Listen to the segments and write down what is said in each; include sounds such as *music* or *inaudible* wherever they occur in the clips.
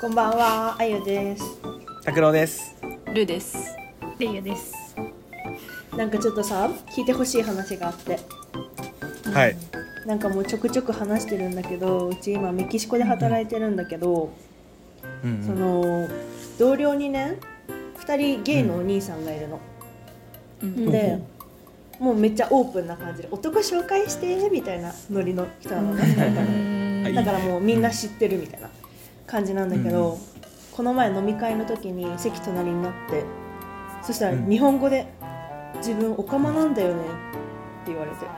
こんばんは、あゆです。拓郎です。ルーです。レイヤです。なんかちょっとさ、聞いてほしい話があって、はい。なんかもうちょくちょく話してるんだけど、うち今メキシコで働いてるんだけど、うんその同僚にね、二人ゲイのお兄さんがいるの。うん。で、もうめっちゃオープンな感じで、男紹介してみたいなノリの人なのね。はい。だからもうみんな知ってるみたいな感じなんだけど、この前飲み会の時に席隣になってそしたらうん。日本語で「自分オカマなんだよね」って言われて「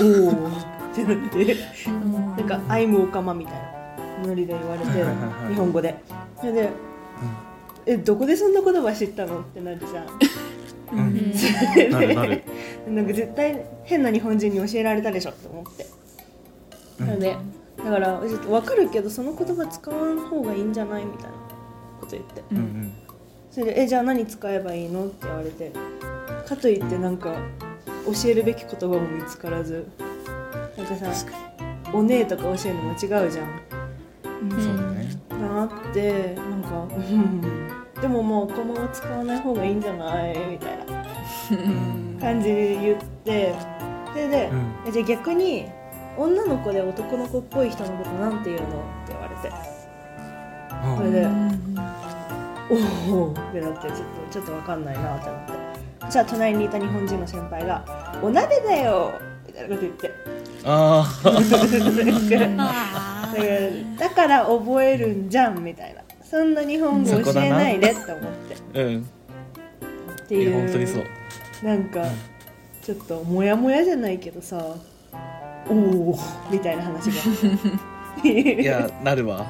おお」*laughs* ってなって。なんか「アイムオカマ」みたいな。ノリで言われて日本語で。それで「えどこでそんな言葉知ったの?」ってなるじゃん。うん。なんか絶対変な日本人に教えられたでしょって思って。なので、だから分かるけどその言葉使わん方がいいんじゃないみたいな。こと言って。うんうん。それで「えじゃあ何使えばいいの?」って言われて。かといってなんか教えるべき言葉も見つからず。なんかさ「おねえ」とか教えるのも違うじゃん。そうだね。なってなんか「うん。でももうこのまま使わない方がいいんじゃない?」みたいな。感じで言って。それで、うん。えじゃあ逆に女の子で男の子っぽい人のことなんて言うのって言われて。それで、おおってなってちょっとちょっとわかんないなってなって。じゃあ隣にいた日本人の先輩が「お鍋だよ!」みたいなこと言って。あなんかだから覚えるんじゃんみたいな。そんな日本語教えないでって思って。あうん。っていいや本当にそうう。なんかちょっとモヤモヤじゃないけどさおおみたいな話が。*laughs* いやなるわ。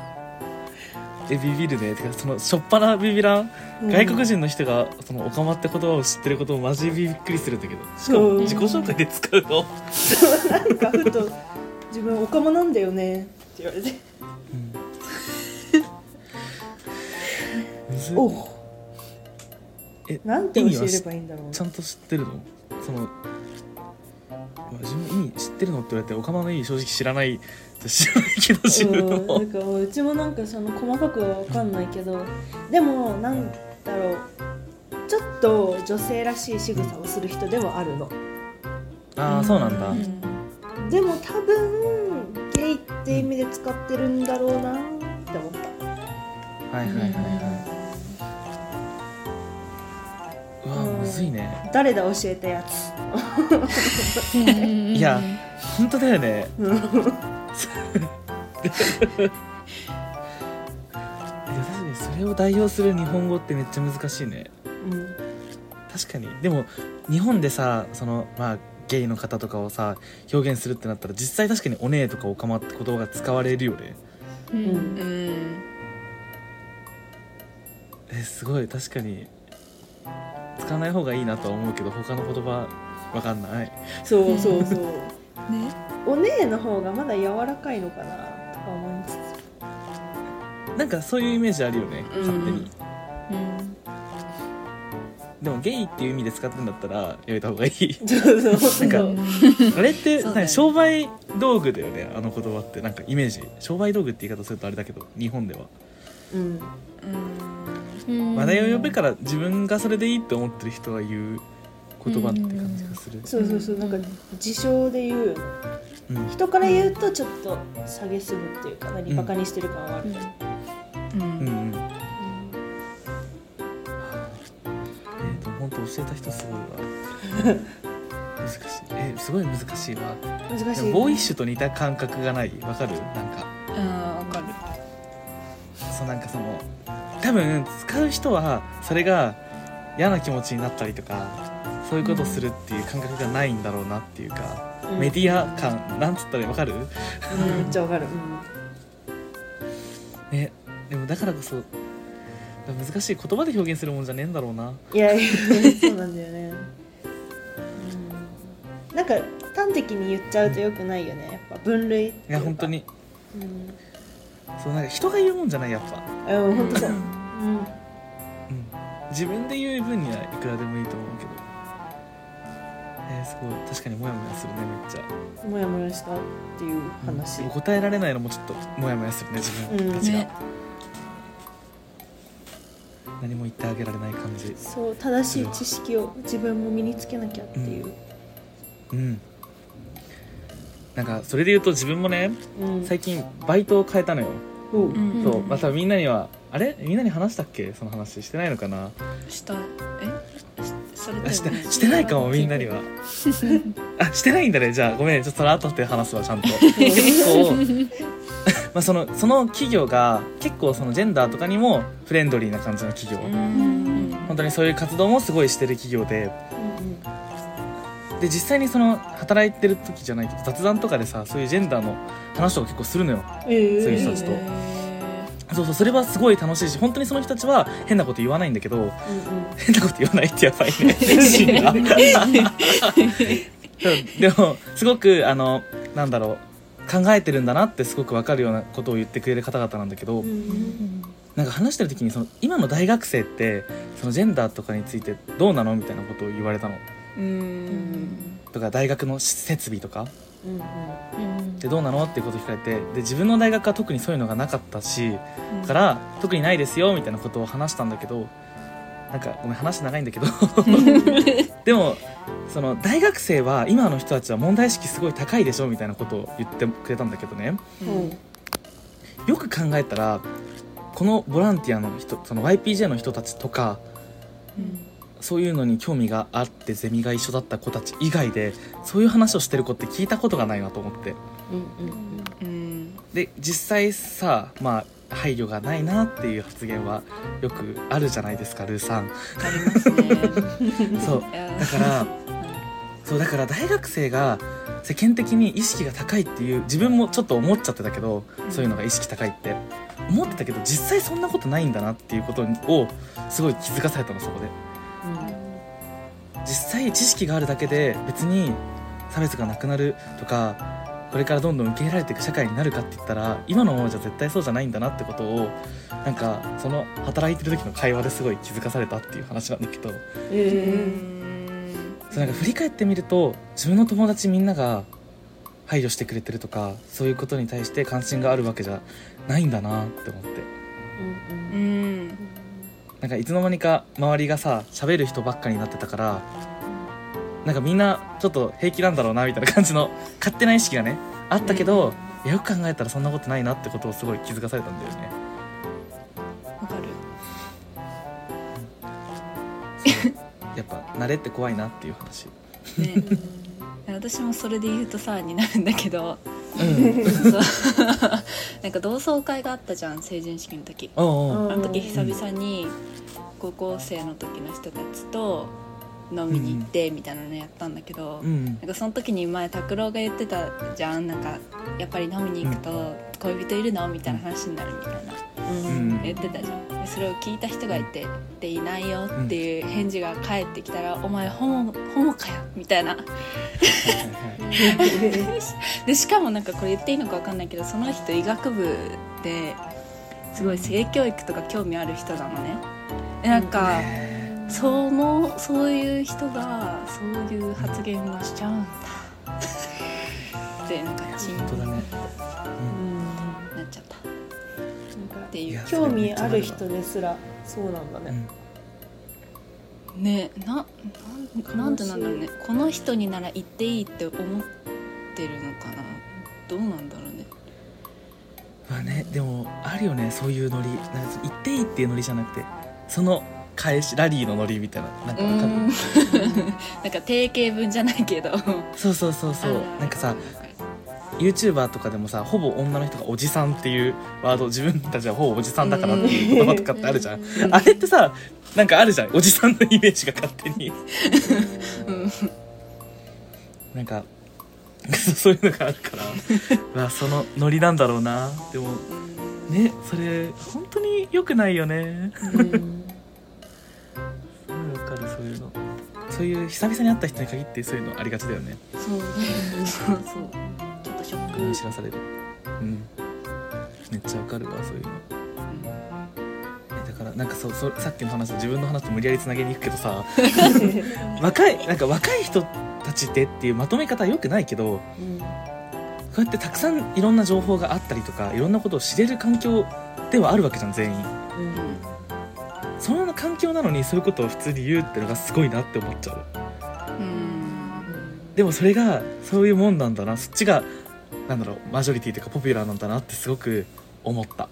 えビビるね。てかそのしょっぱなビビらん。うん外国人の人がそのオカマって言葉を知ってることをマジびっくりするんだけど。しかも自己紹介で使うの？そう。なんかふと「自分オカマなんだよね」って言われて。むず「おおえなんて教えればいいんだろう。ちゃんと知ってるの？そのまあ自分の意味知ってるのって言われてオカマの意味正直知らない知らないけど知るうん、のなんかもううちもなんかその細かくは分かんないけどでもなんだろうちょっと女性らしい仕草をする人ではあるの。ああそうなんだ。でも多分ゲイって意味で使ってるんだろうなって思った。はいはいはいはい。うわうんむずいね。誰だ教えたやついや本当だよね。それを代表する日本語ってめっちゃ難しいね。うん確かに。でも日本でさそのまあゲイの方とかをさ表現するってなったら実際確かに「おねえ」とか「おかま」って言葉が使われるよね。う。うん。うん。えすごい。確かに。使わない方がいいなとは思うけど他の言葉わかんない。そうそうそう。ね。*laughs* おねえの方がまだ柔らかいのかなとか思いつつ。なんかそういうイメージあるよねうん。勝手に、うん。でもゲイっていう意味で使ってんだったらやめた方がいい。そうそうそう。なんあれって、ね。なんか商売道具だよねあの言葉って。なんかイメージ。商売道具って言い方するとあれだけど日本では。うん。うん。話題を呼ぶから自分がそれでいいって思ってる人が言う言葉って感じがする、そうそうそう。なんか自称で言う。よねうん。人から言うとちょっと下げすむっていうか何うん。バカにしてる感はある、うん。うん。うんえー、でも本当教えた人すごいわ。*laughs* 難しい。えー、すごい難しいわ。難しい。ボーイッシュと似た感覚がない。わかる？なんか。あーわかる。そうなんかその多分使う人はそれが嫌な気持ちになったりとかそういうことをするっていう感覚がないんだろうなっていうか、うん。メディア感なんつったらわかる？うんめっちゃわかる、ねでもだからこそ難しい言葉で表現するもんじゃねえんだろうな。うん、いやいやそうなんだよね、うん、なんか端的に言っちゃうとよくないよねやっぱ分類いや本当に。うん。そうなんか人が言うもんじゃないやっぱ、うん本当そう、うん、うん、自分で言う分にはいくらでもいいと思うけどえー、すごい。確かにモヤモヤするねめっちゃ。モヤモヤしたっていう話、でも答えられないのもちょっとモヤモヤするね自分たちが、ね。何も言ってあげられない感じ。そう正しい知識を自分も身につけなきゃっていう、うん。なんかそれで言うと自分もねうん。最近バイトを変えたのよ、そう。またみんなにはあれ？みんなに話したっけ？その話してないのかな？した。え？しそれてねしてないかもみんなには。*laughs* あしてないんだねじゃあ。ごめんちょっとその後で話すわちゃんと。*laughs* 結構まあそのその企業が結構そのジェンダーとかにもフレンドリーな感じの企業、うん。本当にそういう活動もすごいしてる企業で。で実際にその働いてる時じゃないけど雑談とかでさそういうジェンダーの話とか結構するのよええそういう人たちとそうそうそれはすごい楽しいし本当にその人たちは変なこと言わないんだけどうんうん。変なこと言わないってやばいねシーンが。そうでもすごくあのなんだろう考えてるんだなってすごく分かるようなことを言ってくれる方々なんだけど、うんなんか話してる時にその今の大学生ってそのジェンダーとかについてどうなのみたいなことを言われたの。うん。とか大学の設備とか。うんうんでどうなの？っていうことを聞かれてで自分の大学は特にそういうのがなかったしだから特にないですよみたいなことを話したんだけどなんかごめん話長いんだけど。*laughs* でもその大学生は今の人たちは問題意識すごい高いでしょみたいなことを言ってくれたんだけどね。うん。よく考えたらこのボランティアの人その YPJ の人たちとかそういうのに興味があってゼミが一緒だった子たち以外でそういう話をしてる子って聞いたことがないなと思って。うんうんうん。で実際さまあ配慮がないなっていう発言はよくあるじゃないですかルーさん。ありますね。*laughs* そう。だからそうだから大学生が世間的に意識が高いっていう自分もちょっと思っちゃってたけどそういうのが意識高いって。思ってたけど実際そんなことないんだなっていうことをすごい気づかされたのそこで実際知識があるだけで別に差別がなくなるとかこれからどんどん受け入れられていく社会になるかって言ったら今のままじゃ絶対そうじゃないんだなってことをなんかその働いてる時の会話ですごい気づかされたっていう話なんだけど。うえんそうなんか振り返ってみると自分の友達みんなが配慮してくれてるとかそういうことに対して関心があるわけじゃないんだなって思ってなんかいつの間にか周りがさ喋る人ばっかになってたからなんかみんなちょっと平気なんだろうなみたいな感じの勝手な意識がねあったけど、いやよく考えたらそんなことないなってことをすごい気づかされたんだよね。わかる。やっぱ慣れって怖いなっていう話。ね。私もそれで言うとさになるんだけど。うん。なんか同窓会があったじゃん成人式の時。おうおうあの時久々に高校生の時の人たちと飲みに行ってみたいなのやったんだけど、うんなんかその時に前拓郎が言ってたじゃんなんかやっぱり飲みに行くと恋人いるのみたいな話になるみたいなうん。言ってたじゃん。でそれを聞いた人がいて「でいないよ」っていう返事が返ってきたら「お前ホモホモかよ」みたいな。*laughs* *laughs* でしかもなんかこれ言っていいのか分かんないけどその人医学部ですごい性教育とか興味ある人なのね。でなんかへそのそういう人がそういう発言をしちゃうんだ。ってなんかチンー本当だね。うん。なっちゃった。っていう興味ある人ですらそうなんだね、ねななんなんでなんだろうね。この人になら言っていいって思ってるのかな。どうなんだろうね。まあねでもあるよね。そういうノリ。なんか言っていいっていうノリじゃなくてその返しラリーのノリみたいななんかわかる？うん。*laughs* なんか定型文じゃないけど。そうそうそうそう。なんかさ YouTuber とかでもさほぼ女の人がおじさんっていうワード自分たちはほぼおじさんだからっていう言葉とかってあるじゃん。あれってさなんかあるじゃん。おじさんのイメージが勝手に。うん。なんか *laughs* そういうのがあるから。まあそのノリなんだろうなでもねそれ本当に良くないよね。うん。すごいわかるそういうの。そういう久々に会った人に限ってそういうのありがちだよね。そう。そう。そう。ちょっとショック。知らされるうん。めっちゃわかるわそういうの。えだからなんかそうそうさっきの話と自分の話と無理やりつなげに行くけどさ *laughs* 若いなんか若い人たちでっていうまとめ方はよくないけどうんこうやってたくさんいろんな情報があったりとかいろんなことを知れる環境ではあるわけじゃん全員。うんその環境なのにそういうことを普通に言うってのがすごいなって思っちゃう。うん。でもそれがそういうもんなんだな。そっちがなんだろうマジョリティというかポピュラーなんだなってすごく思った。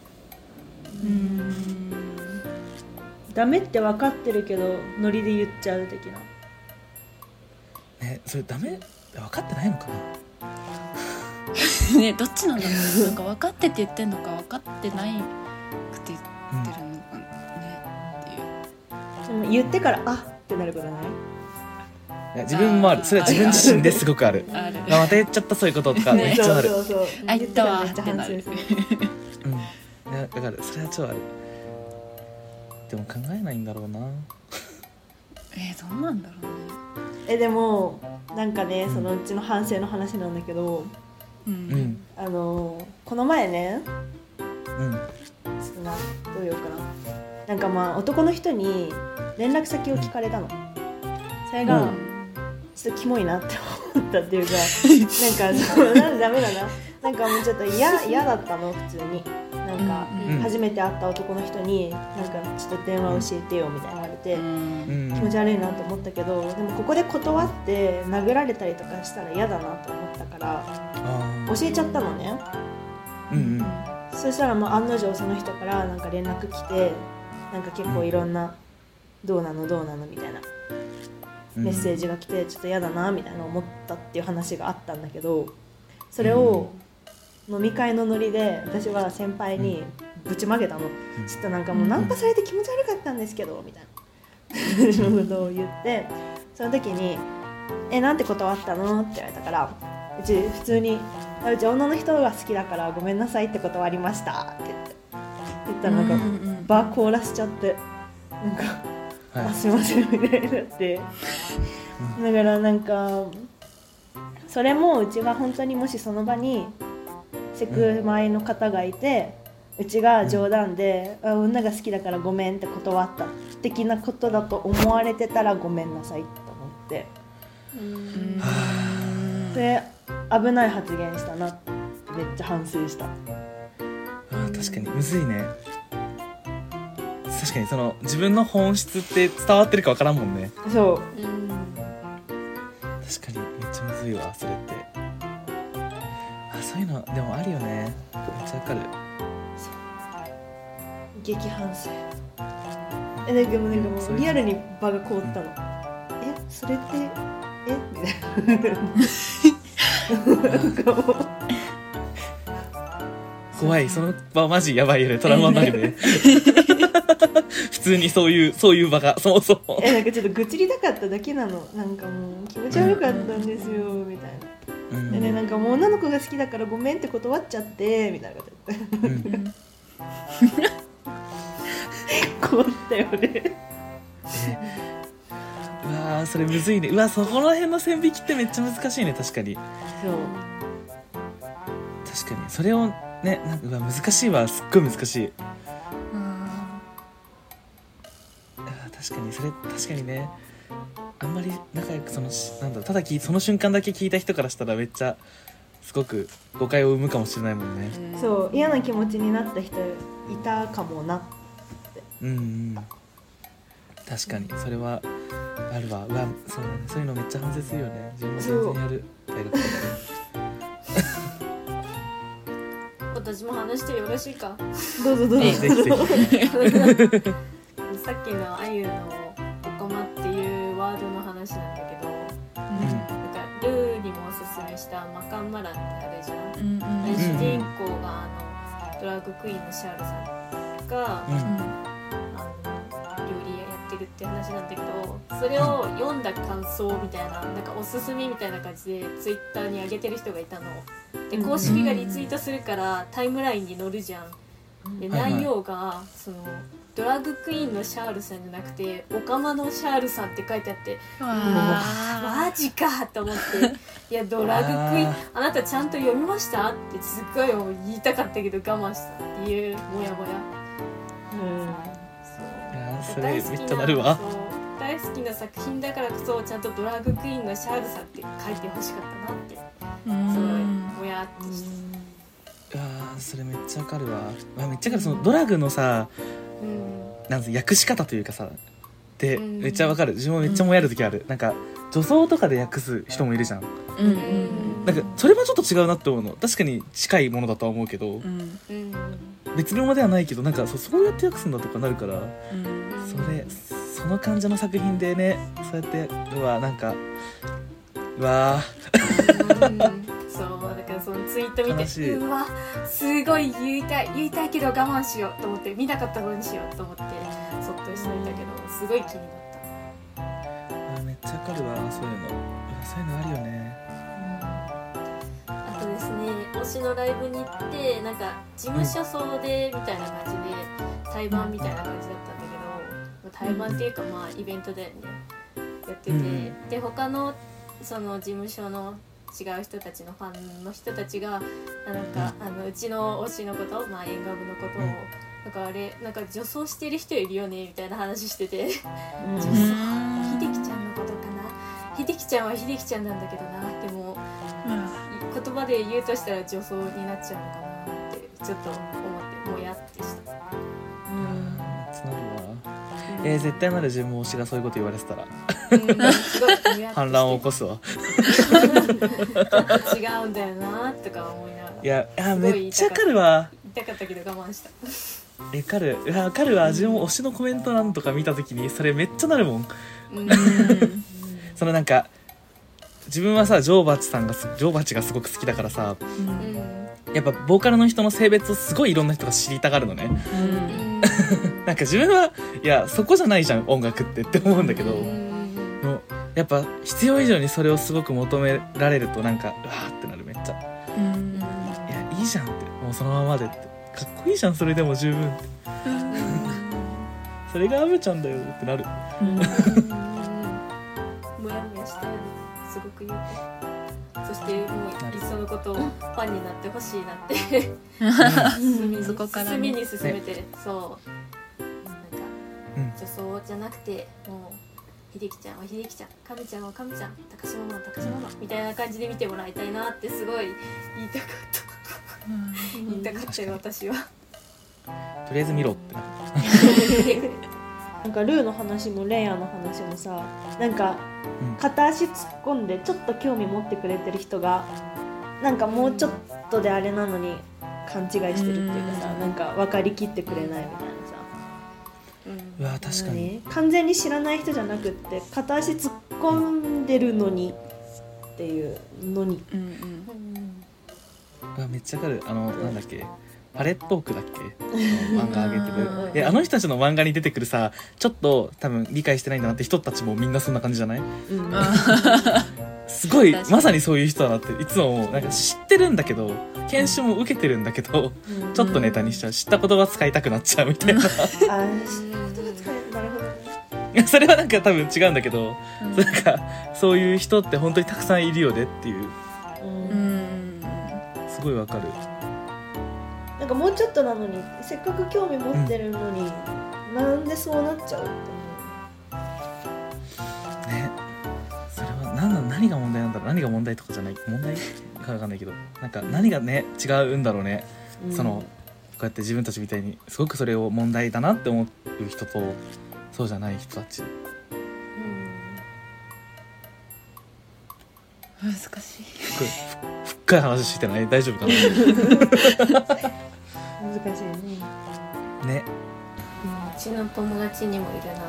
うん。ダメって分かってるけどノリで言っちゃう的な。ねそれダメ分かってないのかな *laughs* ねどっちなんだろうなんか分かってて言ってんのか分かってないくて言ってるのかねっていう。でも言ってからあってなることない？いや自分もある。それは自分自身ですごくある。ある。あまた言っちゃったそういうこととか *laughs* めっちゃある、そうそうそう。あ言ったわめっちゃ反省する。うん。いやだからそれは超ある。でも考えないんだろうな。えー、どうなんだろうね。えでもなんかねそのうちの反省の話なんだけどうん。うん。あのこの前ねうん。ちょっとなどう言おうかな。なんかまあ男の人に連絡先を聞かれたの。それが、うん。ちょっとキモいなって思ったっていうかなんかそうなんダメだな。なんかもうちょっと嫌嫌だったの普通になんか、初めて会った男の人になんかちょっと電話教えてよみたいな言われて、気持ち悪いなと思ったけどでもここで断って殴られたりとかしたら嫌だなと思ったから教えちゃったのね。うんうん。そしたらもう案の定その人からなんか連絡来てなんか結構いろんな「どうなのどうなの」みたいなうん。メッセージが来てちょっと嫌だなみたいな思ったっていう話があったんだけどそれを飲み会のノリで私は先輩にぶちまけたの、ちょっとなんかもうナンパされて気持ち悪かったんですけどみたいな。*laughs* そのことを言ってその時に「えなんて断ったの?」って言われたからうち普通にあ「うち女の人が好きだからごめんなさいって断りました」って言って言ったらなんかうんうん場凍らしちゃってなんかはい。あすいませんみたいになって。だからなんかそれもうちが本当にもしその場にセクマイの方がいてうちが冗談で、あ女が好きだからごめんって断った的なことだと思われてたらごめんなさいと思って。うん。で危ない発言したなってめっちゃ反省した。あー確かにむずいね。確かにその自分の本質って伝わってるかわからんもんね。そう。確かにめっちゃむずいわそれって。あそういうのでもあるよね。めっちゃわかる。激反省。えなんかもうなんかもうリアルに場が凍ったの。えそれってえ？みたいな。なんかもう。怖い。その場マジやばいよね。トラウマになるね。普通にそういうそういう場が。そもそもえなんかちょっと愚痴りたかっただけなの。なんかもう気持ち悪かったんですよみたいな。うんでねなんかもう女の子が好きだからごめんって断っちゃってみたいなこと言って。うん。凍ったよね。*laughs* うわーそれむずいね。うわそこら辺の線引きってめっちゃ難しいね確かに。そう。確かに。それをねなんかうわ難しいわ。すっごい難しい。確かに。それ確かにねあんまり仲良くそのしなんだただ聞いその瞬間だけ聞いた人からしたらめっちゃすごく誤解を生むかもしれないもんね。そう嫌な気持ちになった人いたかもなうんうん。確かにそれはあるわ。うわそうだね。そういうのめっちゃ反省するよね。自分も全然やる。大学私も話してよろしいか？どうぞどうぞ。でぜひぜひ。*laughs* さっきのあゆの「マラン」ってあるじゃん、うんうん。主人公があのドラッグクイーンのシャールさんが、うん。うんあの料理屋やってるって話なんだけどそれを読んだ感想みたいななんかおすすめみたいな感じでツイッターに上げてる人がいたの。でうん。公式がリツイートするからタイムラインに載るじゃんではいはい。内容がそのドラッグクイーンのシャールさんじゃなくてオカマのシャールさんって書いてあってわマジかと思って。いやドラッグクイーンああなたちゃんと読みました？ってすっごい言いたかったけど我慢したっていうモヤモヤうん。それめっ大好きちゃなるわ。そう。大好きな作品だからこそちゃんとドラァグクイーンのシャールさって書いてほしかったなって。すごいもやっとしたあーそれめっちゃわかるわ。あめっちゃわかる。そのドラグのさうん。なんつ訳し方というかさでうん。めっちゃわかる。自分もめっちゃもやる時ある、なんか女装とかで訳す人もいるじゃん。うんうんなんかそれもちょっと違うなって思うの。確かに近いものだとは思うけど。うん。うん。別物ではないけどなんかそうそうやって訳すんだとかなるからうん。それその感じの作品でねそうやってうわなんかうわうんそのツイート見てうわすごい言いたい言いたいけど我慢しようと思って見なかったことにしようと思ってそっとしといたけどすごい気になった。あめっちゃわかるわそういうのそういうのあるよね。あとですね推しのライブに行ってなんか事務所総出みたいな感じで対バンみたいな感じだったんだけど対バンっていうかまあイベントでねやってて、うん。で他のその事務所の違う人たちのファンの人たちがあなんか、あのうちの推しのこと、まあ、縁側部のことを、うん。なんかあれなんか女装してる人いるよねみたいな話してて。うん。女装秀樹ちゃんのことかな。秀樹ちゃんは秀樹ちゃんなんだけどなでも言葉で言うとしたら女装になっちゃうのかなってちょっと思ってもやってした、えー、絶対なる自分も推しがそういうこと言われてたら。反乱を起こすわ。違うんだよなとか思いながら。いやあめっちゃわかるわ言いたかったけど我慢した。えわかるいやわかるわ自分も推しのコメントなんとか見た時にそれめっちゃなるもん。うん。*laughs* そのなんか自分はさジョーバチさんがすジョーバチがすごく好きだからさ。うん。やっぱボーカルの人の性別をすごいいろんな人が知りたがるのね。うんなんか自分はいやそこじゃないじゃん音楽ってって思うんだけど、うん。もうやっぱ必要以上にそれをすごく求められるとなんかうわーってなるめっちゃ。いやいいじゃんって。もうそのままでって。かっこいいじゃんそれでも十分って。それがアムちゃんだよってなる。うん。もやもやしたすごく言う。とそしてもういっそのことをファンになってほしいなって。進みにそこからね。進みに進めて、そう。なんかうん女装じゃなくてもう秀樹ちゃんは秀樹ちゃんかみちゃんはかみちゃん高島ママは高島ママみたいな感じで見てもらいたいなってすごい言いたかった。言いたかったよ私は。とりあえず見ろってな *laughs* なんかルーの話もレイヤーの話もさなんかうん。片足突っ込んでちょっと興味持ってくれてる人がなんかもうちょっとであれなのに勘違いしてるっていうかさうん。なんか分かりきってくれないみたいなさ。うわ確かに。何？完全に知らない人じゃなくって片足突っ込んでるのにっていうのに。うんうん。うんめっちゃわかる。あのなんだっけ？パレットークだっけ？漫画上げて *laughs* うんるえあの人たちの漫画に出てくるさちょっと多分理解してないんだなって人たちもみんなそんな感じじゃない？うん *laughs* すごいまさにそういう人だなっていつもなんか知ってるんだけど研修も受けてるんだけどちょっとネタにしちゃう。知った言葉使いたくなっちゃうみたいな。い *laughs* あー知ったこと使えるなるほど。ねやそれはなんか多分違うんだけど、なんかそういう人って本当にたくさんいるよねっていう。うんうん。すごいわかるなんかもうちょっとなのにせっかく興味持ってるのに、なんでそうなっちゃうってね。それは何な何が問題なんだろう？何が問題とかじゃない？問題かわかんないけど。なんか何がね違うんだろうね、思うそのこうやって自分たちみたいにすごくそれを問題だなって思う人とそうじゃない人たち。難しい。深い話してない？大丈夫かな？*laughs* 難しいねね。うちの友達にもいるな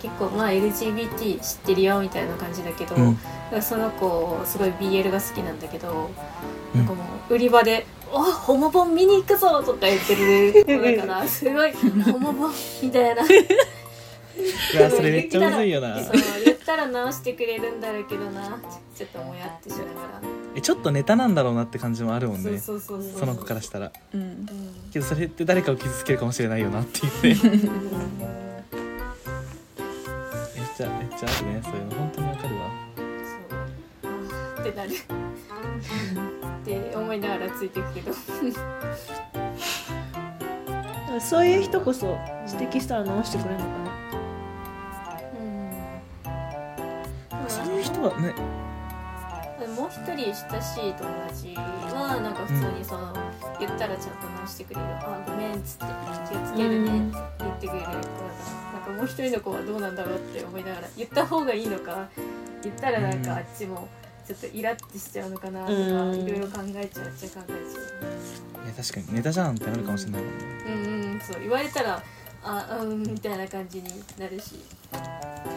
結構まあ LGBT 知ってるよみたいな感じだけど、うん。その子すごい BL が好きなんだけど、うん。なんかもう売り場で「おホモ本見に行くぞ!」とか言ってる子だからすごい「ホモ本」みたいな。いやそれめっちゃむずいよな。言ったら直してくれるんだろうけどな。ちょっともやってしながら、えちょっとネタなんだろうなって感じもあるもんね。そうそうそうそう。その子からしたら。うん。うんけどそれって誰かを傷つけるかもしれないよなっていうねめっちゃめっちゃあるね。そういうの本当にわかるわ。そう。ってなる。って思いながらついていくけど。*laughs* そういう人こそ指摘したら直してくれるのかな。はねもう一人親しい友達はなんか普通にその、言ったらちゃんと直してくれる「あごめん」っつって「気をつけるね」って言ってくれる子だからなんかもう一人の子はどうなんだろうって思いながら言った方がいいのか言ったらなんかあっちもちょっとイラッてしちゃうのかなとかうんいろいろ考えちゃうっちゃ考えちゃう。いや確かにネタじゃんってなるかもしれないもんねうんうんそう言われたらあうんみたいな感じになるし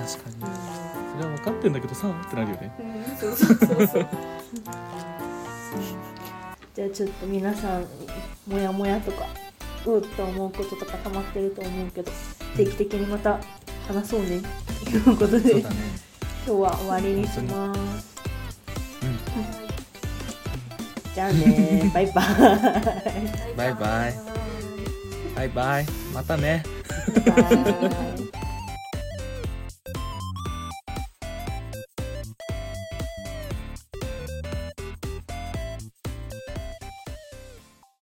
確かに。うんそれは分かってんだけどさってなるよね。うん。そうそうそう。そうじゃあちょっと皆さんモヤモヤとかうっと思うこととか溜まってると思うけど定期的にまた話そうね。ということでね。今日は終わりにします。うん。じゃあねバイバイ。バイバイ。バイバイ。またね。バイバイ